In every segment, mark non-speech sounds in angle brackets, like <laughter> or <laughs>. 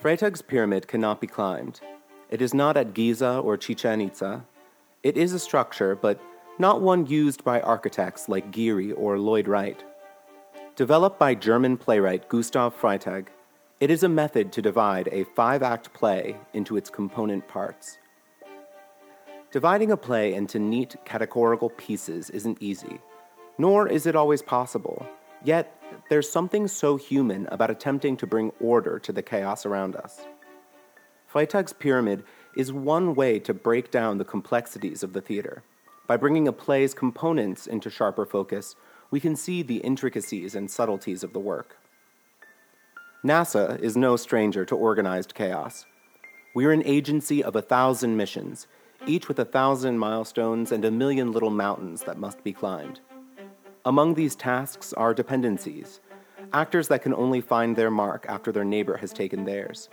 Freytag's pyramid cannot be climbed. It is not at Giza or Chichen Itza. It is a structure, but not one used by architects like Gehry or Lloyd Wright. Developed by German playwright Gustav Freytag, it is a method to divide a five act play into its component parts. Dividing a play into neat categorical pieces isn't easy, nor is it always possible. Yet, there's something so human about attempting to bring order to the chaos around us. Freytag's pyramid is one way to break down the complexities of the theater. By bringing a play's components into sharper focus, we can see the intricacies and subtleties of the work. NASA is no stranger to organized chaos. We're an agency of a thousand missions, each with a thousand milestones and a million little mountains that must be climbed. Among these tasks are dependencies, actors that can only find their mark after their neighbor has taken theirs.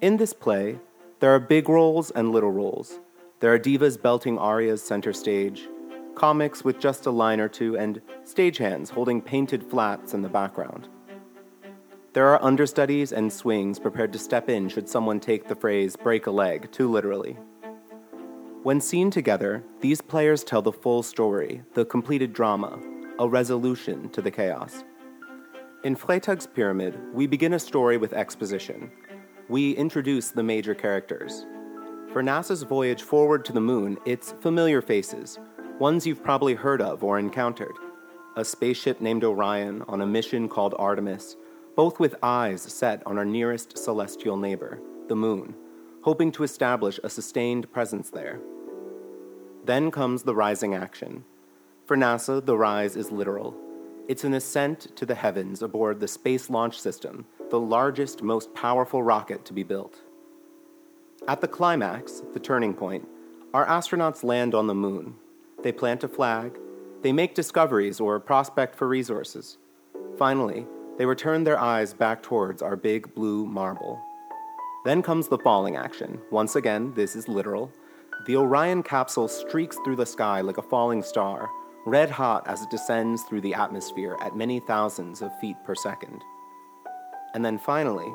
In this play, there are big roles and little roles. There are divas belting arias center stage, comics with just a line or two, and stagehands holding painted flats in the background. There are understudies and swings prepared to step in should someone take the phrase break a leg too literally. When seen together, these players tell the full story, the completed drama, a resolution to the chaos. In Freytag's Pyramid, we begin a story with exposition. We introduce the major characters. For NASA's voyage forward to the moon, it's familiar faces, ones you've probably heard of or encountered. A spaceship named Orion on a mission called Artemis, both with eyes set on our nearest celestial neighbor, the moon hoping to establish a sustained presence there. Then comes the rising action. For NASA, the rise is literal. It's an ascent to the heavens aboard the Space Launch System, the largest, most powerful rocket to be built. At the climax, the turning point, our astronauts land on the moon. They plant a flag, they make discoveries or prospect for resources. Finally, they return their eyes back towards our big blue marble. Then comes the falling action. Once again, this is literal. The Orion capsule streaks through the sky like a falling star, red hot as it descends through the atmosphere at many thousands of feet per second. And then finally,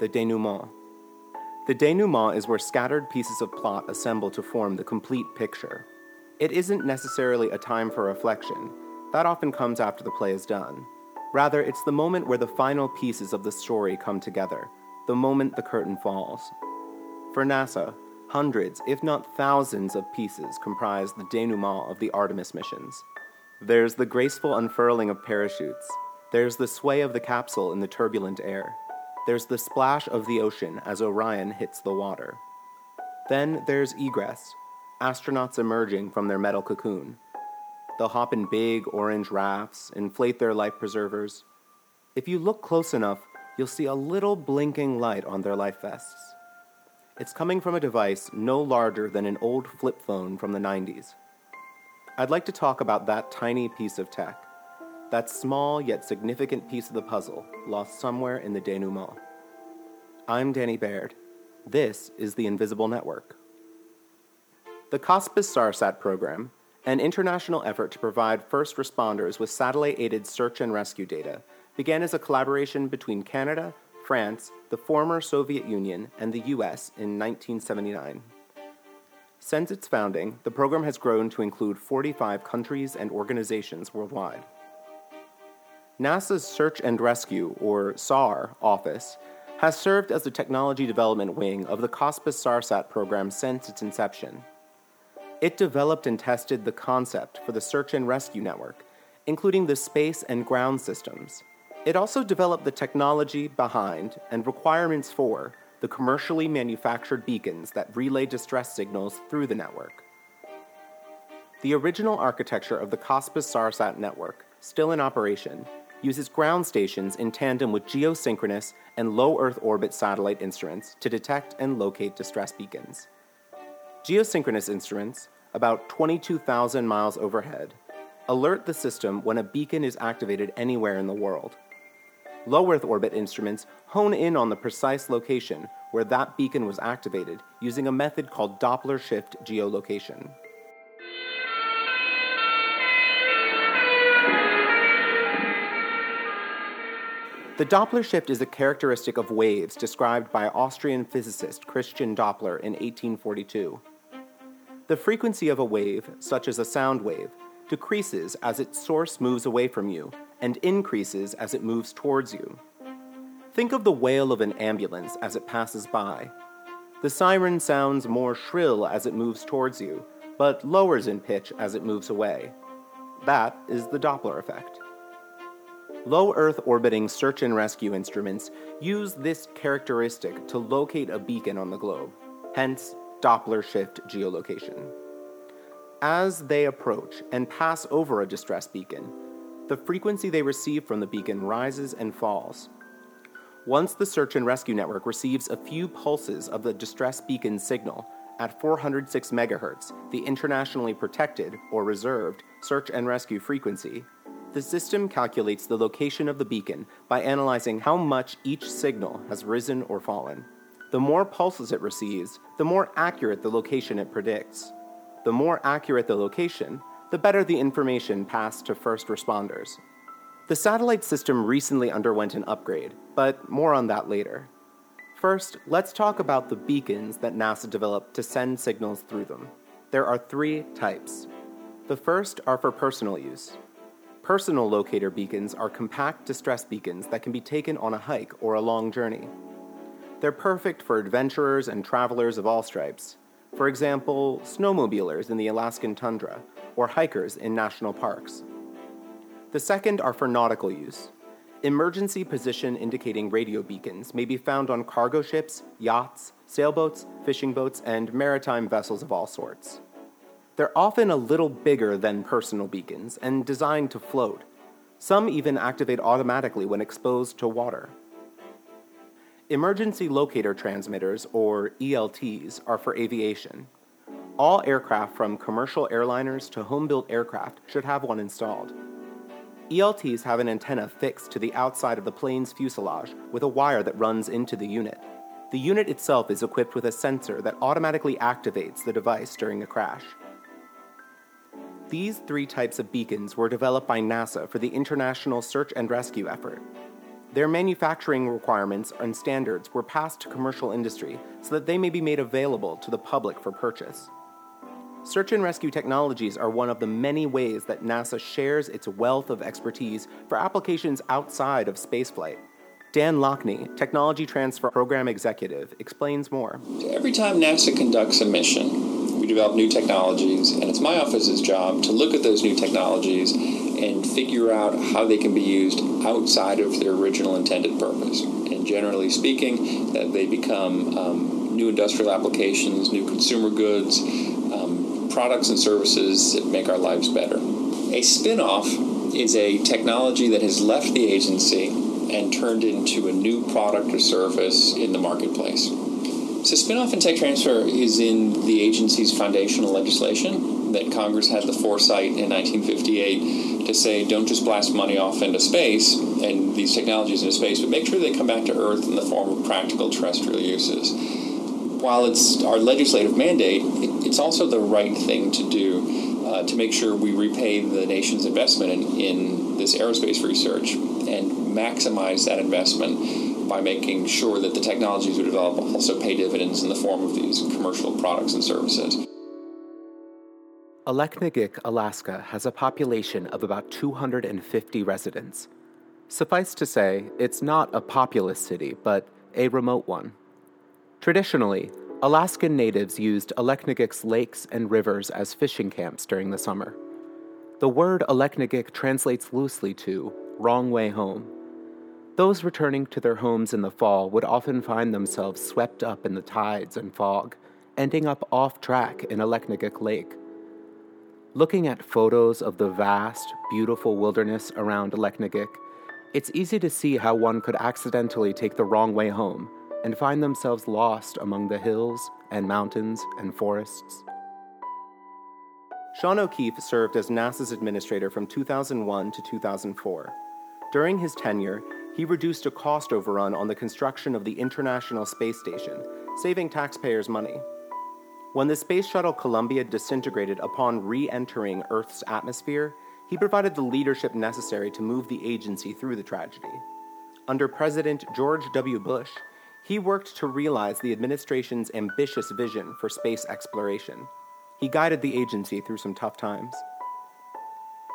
the denouement. The denouement is where scattered pieces of plot assemble to form the complete picture. It isn't necessarily a time for reflection, that often comes after the play is done. Rather, it's the moment where the final pieces of the story come together the moment the curtain falls. For NASA, hundreds, if not thousands, of pieces comprise the denouement of the Artemis missions. There's the graceful unfurling of parachutes. There's the sway of the capsule in the turbulent air. There's the splash of the ocean as Orion hits the water. Then there's egress, astronauts emerging from their metal cocoon. They'll hop in big orange rafts, inflate their life preservers. If you look close enough, you'll see a little blinking light on their life vests. It's coming from a device no larger than an old flip phone from the 90s. I'd like to talk about that tiny piece of tech, that small yet significant piece of the puzzle lost somewhere in the denouement. I'm Danny Baird. This is the Invisible Network. The COSPAS SARSAT program, an international effort to provide first responders with satellite aided search and rescue data, began as a collaboration between Canada, France, the former Soviet Union, and the US in 1979. Since its founding, the program has grown to include 45 countries and organizations worldwide. NASA's Search and Rescue, or SAR, office has served as the technology development wing of the COSPAS SARSAT program since its inception. It developed and tested the concept for the search and rescue network, including the space and ground systems, it also developed the technology behind and requirements for the commercially manufactured beacons that relay distress signals through the network. The original architecture of the COSPAS SARSAT network, still in operation, uses ground stations in tandem with geosynchronous and low Earth orbit satellite instruments to detect and locate distress beacons. Geosynchronous instruments, about 22,000 miles overhead, alert the system when a beacon is activated anywhere in the world. Low Earth orbit instruments hone in on the precise location where that beacon was activated using a method called Doppler shift geolocation. The Doppler shift is a characteristic of waves described by Austrian physicist Christian Doppler in 1842. The frequency of a wave, such as a sound wave, decreases as its source moves away from you and increases as it moves towards you. Think of the wail of an ambulance as it passes by. The siren sounds more shrill as it moves towards you, but lowers in pitch as it moves away. That is the Doppler effect. Low Earth orbiting search and rescue instruments use this characteristic to locate a beacon on the globe, hence Doppler shift geolocation. As they approach and pass over a distress beacon, the frequency they receive from the beacon rises and falls. Once the search and rescue network receives a few pulses of the distress beacon signal at 406 MHz, the internationally protected or reserved search and rescue frequency, the system calculates the location of the beacon by analyzing how much each signal has risen or fallen. The more pulses it receives, the more accurate the location it predicts. The more accurate the location, the better the information passed to first responders. The satellite system recently underwent an upgrade, but more on that later. First, let's talk about the beacons that NASA developed to send signals through them. There are three types. The first are for personal use. Personal locator beacons are compact distress beacons that can be taken on a hike or a long journey. They're perfect for adventurers and travelers of all stripes. For example, snowmobilers in the Alaskan tundra or hikers in national parks. The second are for nautical use. Emergency position indicating radio beacons may be found on cargo ships, yachts, sailboats, fishing boats, and maritime vessels of all sorts. They're often a little bigger than personal beacons and designed to float. Some even activate automatically when exposed to water. Emergency locator transmitters, or ELTs, are for aviation. All aircraft from commercial airliners to home built aircraft should have one installed. ELTs have an antenna fixed to the outside of the plane's fuselage with a wire that runs into the unit. The unit itself is equipped with a sensor that automatically activates the device during a crash. These three types of beacons were developed by NASA for the international search and rescue effort. Their manufacturing requirements and standards were passed to commercial industry so that they may be made available to the public for purchase. Search and rescue technologies are one of the many ways that NASA shares its wealth of expertise for applications outside of spaceflight. Dan Lockney, Technology Transfer Program Executive, explains more. Every time NASA conducts a mission, we develop new technologies, and it's my office's job to look at those new technologies and figure out how they can be used outside of their original intended purpose. And generally speaking, that they become um, new industrial applications, new consumer goods, products and services that make our lives better. A spin off is a technology that has left the agency and turned into a new product or service in the marketplace. So, spinoff and tech transfer is in the agency's foundational legislation that Congress had the foresight in 1958 to say don't just blast money off into space and these technologies into space, but make sure they come back to Earth in the form of practical terrestrial uses. While it's our legislative mandate, it's also the right thing to do uh, to make sure we repay the nation's investment in, in this aerospace research and maximize that investment by making sure that the technologies we develop also pay dividends in the form of these commercial products and services. Aleknagik, Alaska has a population of about 250 residents. Suffice to say, it's not a populous city, but a remote one. Traditionally, Alaskan natives used Aleknagik's lakes and rivers as fishing camps during the summer. The word Aleknagik translates loosely to wrong way home. Those returning to their homes in the fall would often find themselves swept up in the tides and fog, ending up off track in Aleknagik Lake. Looking at photos of the vast, beautiful wilderness around Aleknagik, it's easy to see how one could accidentally take the wrong way home and find themselves lost among the hills and mountains and forests. Sean O'Keefe served as NASA's administrator from 2001 to 2004. During his tenure, he reduced a cost overrun on the construction of the International Space Station, saving taxpayers money. When the Space Shuttle Columbia disintegrated upon re entering Earth's atmosphere, he provided the leadership necessary to move the agency through the tragedy. Under President George W. Bush, he worked to realize the administration's ambitious vision for space exploration. He guided the agency through some tough times.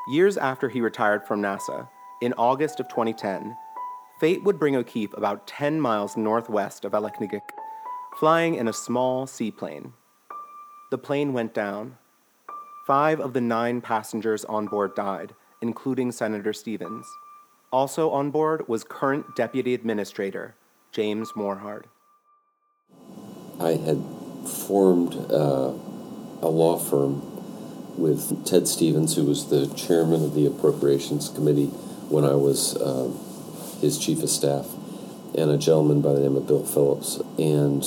Years after he retired from NASA, in August of 2010, fate would bring O'Keefe about 10 miles northwest of Aleknagik, flying in a small seaplane. The plane went down. Five of the nine passengers on board died, including Senator Stevens. Also on board was current Deputy Administrator James Morhard. I had formed uh, a law firm with Ted Stevens, who was the chairman of the Appropriations Committee when I was uh, his chief of staff, and a gentleman by the name of Bill Phillips. And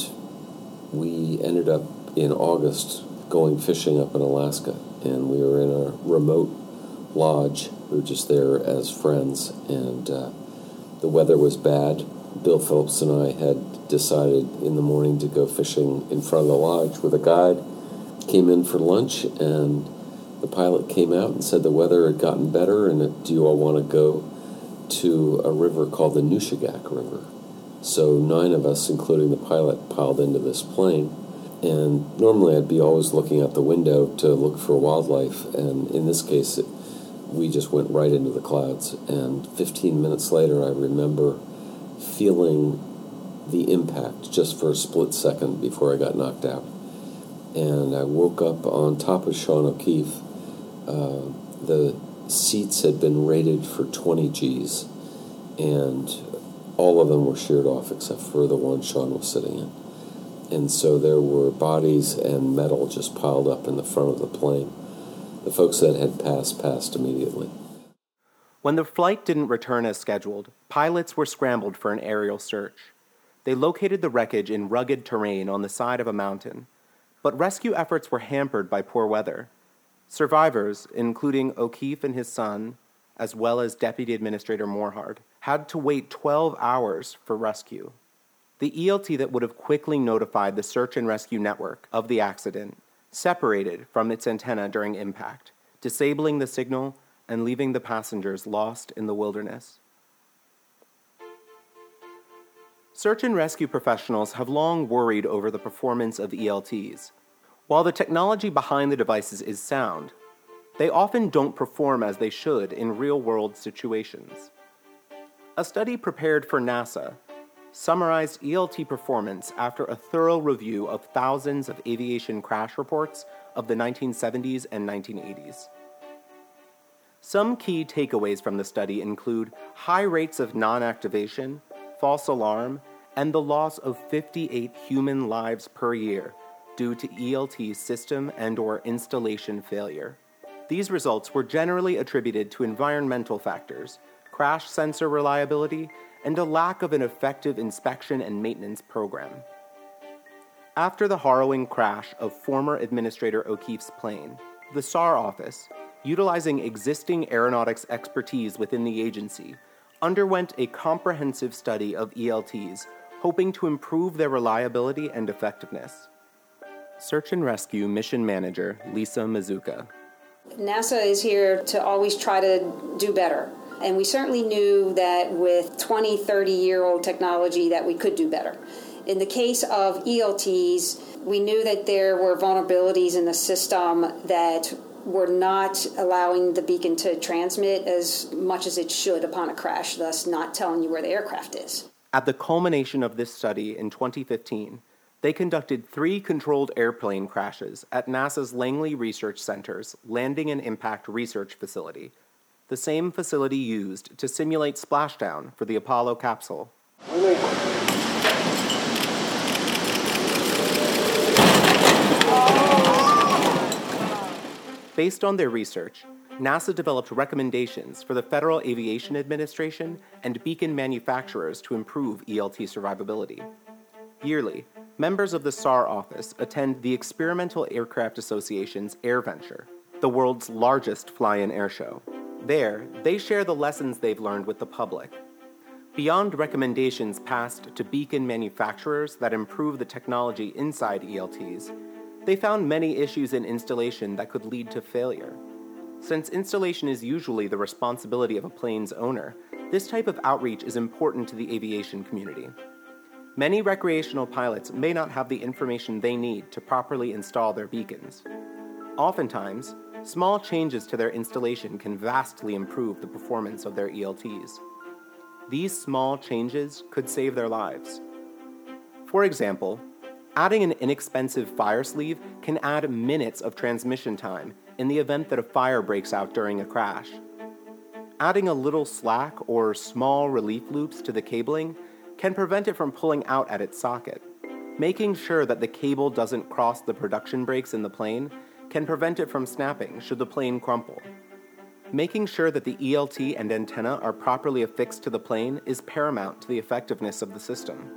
we ended up in August going fishing up in Alaska, and we were in a remote lodge. We were just there as friends, and uh, the weather was bad. Bill Phillips and I had decided in the morning to go fishing in front of the lodge with a guide. Came in for lunch, and the pilot came out and said the weather had gotten better, and do you all want to go to a river called the Nushagak River? So nine of us, including the pilot, piled into this plane. And normally I'd be always looking out the window to look for wildlife, and in this case, it, we just went right into the clouds. And 15 minutes later, I remember feeling the impact just for a split second before I got knocked out. And I woke up on top of Sean O'Keefe. Uh, the seats had been rated for 20 G's, and all of them were sheared off except for the one Sean was sitting in. And so there were bodies and metal just piled up in the front of the plane. The folks that had passed passed immediately. When the flight didn't return as scheduled, pilots were scrambled for an aerial search. They located the wreckage in rugged terrain on the side of a mountain, but rescue efforts were hampered by poor weather. Survivors, including O'Keefe and his son, as well as Deputy Administrator Morhard, had to wait 12 hours for rescue. The ELT that would have quickly notified the search and rescue network of the accident separated from its antenna during impact, disabling the signal and leaving the passengers lost in the wilderness. Search and rescue professionals have long worried over the performance of ELTs. While the technology behind the devices is sound, they often don't perform as they should in real world situations. A study prepared for NASA summarized ELT performance after a thorough review of thousands of aviation crash reports of the 1970s and 1980s. Some key takeaways from the study include high rates of non activation, false alarm, and the loss of 58 human lives per year due to ELT system and or installation failure. These results were generally attributed to environmental factors, crash sensor reliability, and a lack of an effective inspection and maintenance program. After the harrowing crash of former Administrator O'Keefe's plane, the SAR office, utilizing existing aeronautics expertise within the agency, underwent a comprehensive study of ELTs, hoping to improve their reliability and effectiveness. Search and Rescue Mission Manager Lisa Mazzuca. NASA is here to always try to do better. And we certainly knew that with 20, 30 year old technology that we could do better. In the case of ELTs, we knew that there were vulnerabilities in the system that were not allowing the beacon to transmit as much as it should upon a crash, thus not telling you where the aircraft is. At the culmination of this study in 2015, they conducted three controlled airplane crashes at NASA's Langley Research Center's Landing and Impact Research Facility, the same facility used to simulate splashdown for the Apollo capsule. Based on their research, NASA developed recommendations for the Federal Aviation Administration and beacon manufacturers to improve ELT survivability. Yearly, members of the SAR office attend the Experimental Aircraft Association's AirVenture, the world's largest fly in air show. There, they share the lessons they've learned with the public. Beyond recommendations passed to beacon manufacturers that improve the technology inside ELTs, they found many issues in installation that could lead to failure. Since installation is usually the responsibility of a plane's owner, This type of outreach is important to the aviation community. Many recreational pilots may not have the information they need to properly install their beacons. Oftentimes, small changes to their installation can vastly improve the performance of their ELTs. These small changes could save their lives. For example, adding an inexpensive fire sleeve can add minutes of transmission time in the event that a fire breaks out during a crash. Adding a little slack or small relief loops to the cabling can prevent it from pulling out at its socket. Making sure that the cable doesn't cross the production breaks in the plane can prevent it from snapping should the plane crumple. Making sure that the ELT and antenna are properly affixed to the plane is paramount to the effectiveness of the system.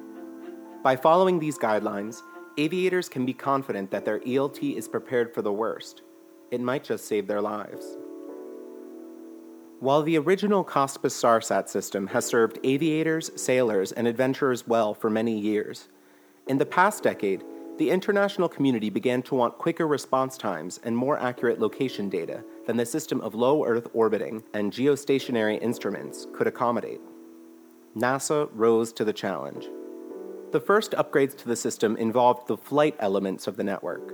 By following these guidelines, aviators can be confident that their ELT is prepared for the worst. It might just save their lives. While the original COSPAS SARSAT system has served aviators, sailors, and adventurers well for many years, in the past decade, the international community began to want quicker response times and more accurate location data than the system of low Earth orbiting and geostationary instruments could accommodate. NASA rose to the challenge. The first upgrades to the system involved the flight elements of the network.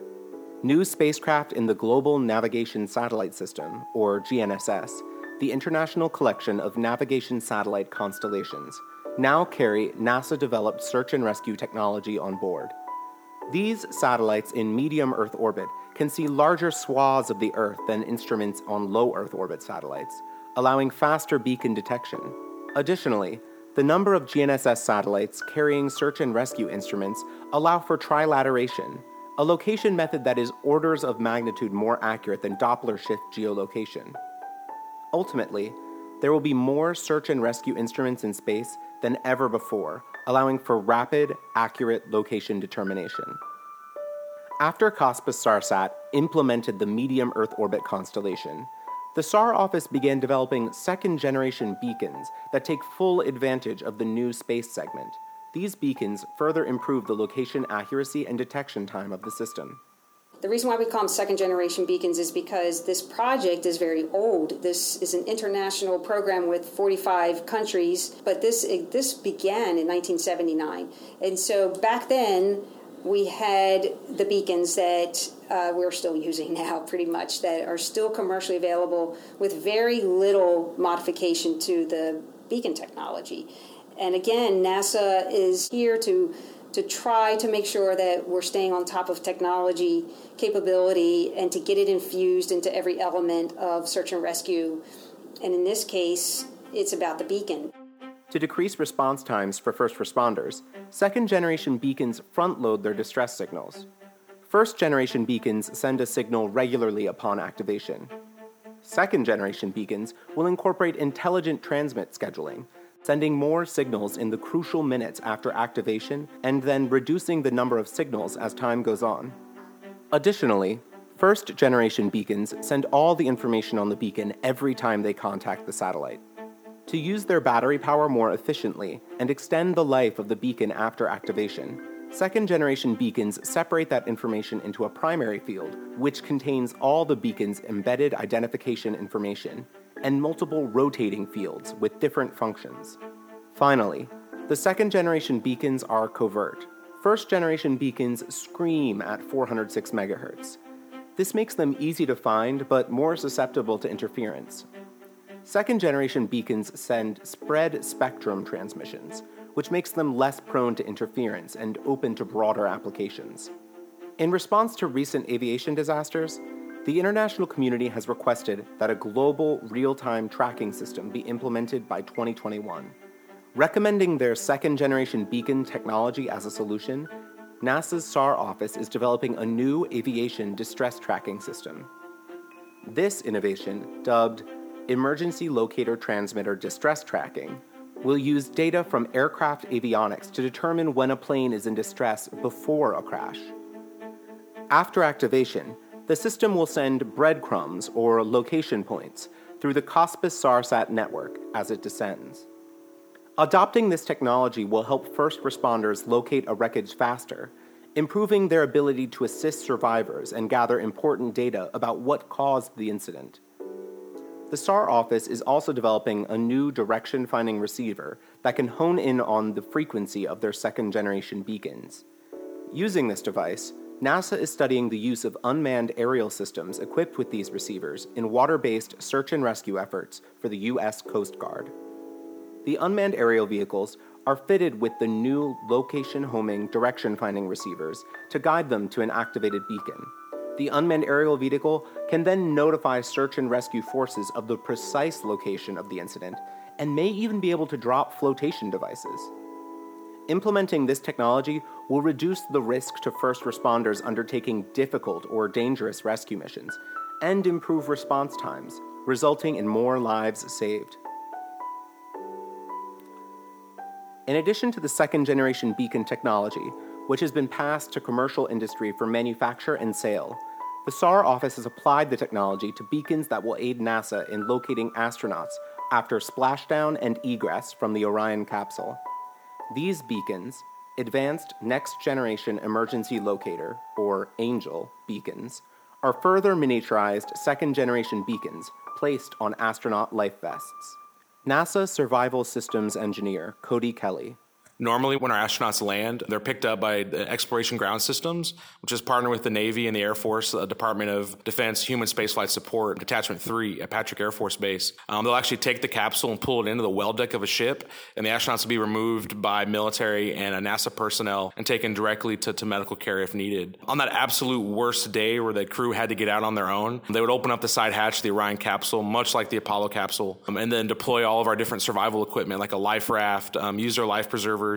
New spacecraft in the Global Navigation Satellite System, or GNSS, the International Collection of Navigation Satellite Constellations, now carry NASA developed search and rescue technology on board. These satellites in medium Earth orbit can see larger swaths of the Earth than instruments on low Earth orbit satellites, allowing faster beacon detection. Additionally, the number of GNSS satellites carrying search and rescue instruments allow for trilateration, a location method that is orders of magnitude more accurate than Doppler shift geolocation. Ultimately, there will be more search and rescue instruments in space than ever before, allowing for rapid, accurate location determination. After COSPAS SARSAT implemented the medium Earth orbit constellation, the SAR office began developing second generation beacons that take full advantage of the new space segment. These beacons further improve the location accuracy and detection time of the system. The reason why we call them second generation beacons is because this project is very old. This is an international program with 45 countries, but this this began in 1979. And so back then we had the beacons that uh, we're still using <laughs> now, pretty much, that are still commercially available with very little modification to the beacon technology. And again, NASA is here to to try to make sure that we're staying on top of technology capability and to get it infused into every element of search and rescue. And in this case, it's about the beacon. To decrease response times for first responders, second generation beacons front load their distress signals. First generation beacons send a signal regularly upon activation. Second generation beacons will incorporate intelligent transmit scheduling sending more signals in the crucial minutes after activation and then reducing the number of signals as time goes on. Additionally, first generation beacons send all the information on the beacon every time they contact the satellite. To use their battery power more efficiently and extend the life of the beacon after activation, second generation beacons separate that information into a primary field, which contains all the beacon's embedded identification information, and multiple rotating fields with different functions. Finally, the second generation beacons are covert. First generation beacons scream at 406 MHz. This makes them easy to find but more susceptible to interference. Second generation beacons send spread spectrum transmissions, which makes them less prone to interference and open to broader applications. In response to recent aviation disasters, the international community has requested that a global real time tracking system be implemented by 2021. Recommending their second generation beacon technology as a solution, NASA's SAR office is developing a new aviation distress tracking system. This innovation, dubbed Emergency Locator Transmitter Distress Tracking, will use data from aircraft avionics to determine when a plane is in distress before a crash. After activation, the system will send breadcrumbs or location points through the COSPAS SARSAT network as it descends. Adopting this technology will help first responders locate a wreckage faster, improving their ability to assist survivors and gather important data about what caused the incident. The SAR office is also developing a new direction finding receiver that can hone in on the frequency of their second generation beacons. Using this device, NASA is studying the use of unmanned aerial systems equipped with these receivers in water based search and rescue efforts for the U.S. Coast Guard. The unmanned aerial vehicles are fitted with the new location homing direction finding receivers to guide them to an activated beacon the unmanned aerial vehicle can then notify search and rescue forces of the precise location of the incident and may even be able to drop flotation devices. Implementing this technology will reduce the risk to first responders undertaking difficult or dangerous rescue missions and improve response times, resulting in more lives saved. In addition to the second generation beacon technology, which has been passed to commercial industry for manufacture and sale, the SAR office has applied the technology to beacons that will aid NASA in locating astronauts after splashdown and egress from the Orion capsule. These beacons, Advanced Next Generation Emergency Locator, or ANGEL, beacons, are further miniaturized second generation beacons placed on astronaut life vests. NASA Survival Systems Engineer Cody Kelly Normally, when our astronauts land, they're picked up by the Exploration Ground Systems, which is partnered with the Navy and the Air Force, the Department of Defense Human Spaceflight Support, Detachment 3 at Patrick Air Force Base. Um, they'll actually take the capsule and pull it into the well deck of a ship, and the astronauts will be removed by military and NASA personnel and taken directly to, to medical care if needed. On that absolute worst day where the crew had to get out on their own, they would open up the side hatch of the Orion capsule, much like the Apollo capsule, um, and then deploy all of our different survival equipment like a life raft, um, use their life preservers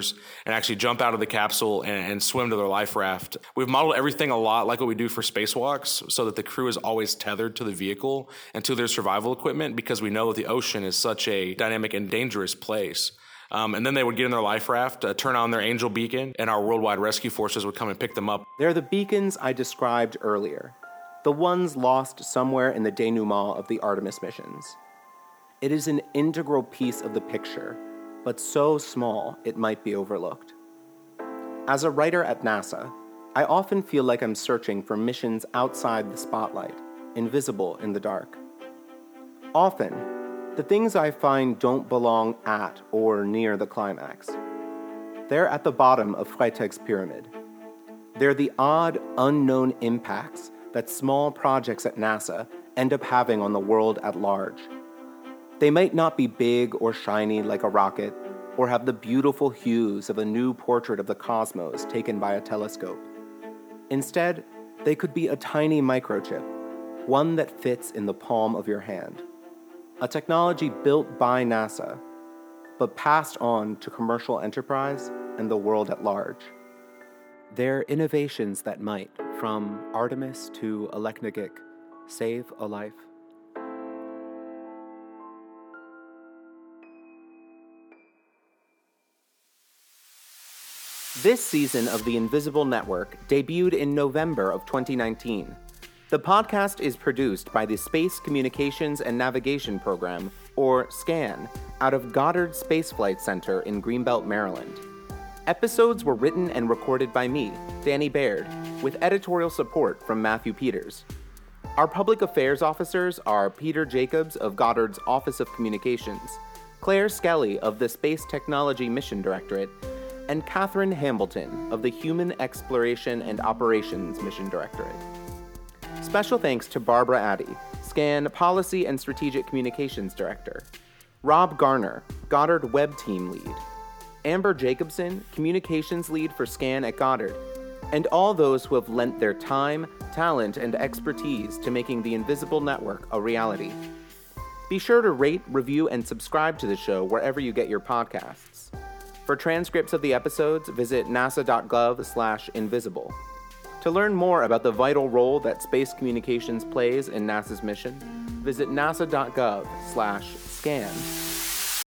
and actually jump out of the capsule and, and, swim to their life raft. We've modeled everything a lot like what we do for spacewalks so that the crew is always tethered to the vehicle and to their survival equipment because we know that the ocean is such a dynamic and dangerous place. Um, and then they would get in their life raft, uh, turn on their angel beacon, and our worldwide rescue forces would come and pick them up. They're the beacons I described earlier, the ones lost somewhere in the denouement of the Artemis missions. It is an integral piece of the picture but so small it might be overlooked. As a writer at NASA, I often feel like I'm searching for missions outside the spotlight, invisible in the dark. Often, the things I find don't belong at or near the climax. They're at the bottom of Freytag's pyramid. They're the odd, unknown impacts that small projects at NASA end up having on the world at large they might not be big or shiny like a rocket, or have the beautiful hues of a new portrait of the cosmos taken by a telescope. Instead, they could be a tiny microchip, one that fits in the palm of your hand. A technology built by NASA, but passed on to commercial enterprise and the world at large. They're innovations that might, from Artemis to Aleknagik, save a life. This season of The Invisible Network debuted in November of 2019. The podcast is produced by the Space Communications and Navigation Program, or SCAN, out of Goddard Space Flight Center in Greenbelt, Maryland. Episodes were written and recorded by me, Danny Baird, with editorial support from Matthew Peters. Our public affairs officers are Peter Jacobs of Goddard's Office of Communications, Claire Skelly of the Space Technology Mission Directorate, and Kathryn Hambleton of the Human Exploration and Operations Mission Directorate. Special thanks to Barbara Adde, SCAN Policy and Strategic Communications Director, Rob Garner, Goddard Web Team Lead, Amber Jacobson, Communications Lead for SCAN at Goddard, and all those who have lent their time, talent, and expertise to making the Invisible Network a reality. Be sure to rate, review, and subscribe to the show wherever you get your podcasts. For transcripts of the episodes, visit nasa.gov/invisible. To learn more about the vital role that space communications plays in NASA's mission, visit nasa.gov/scan.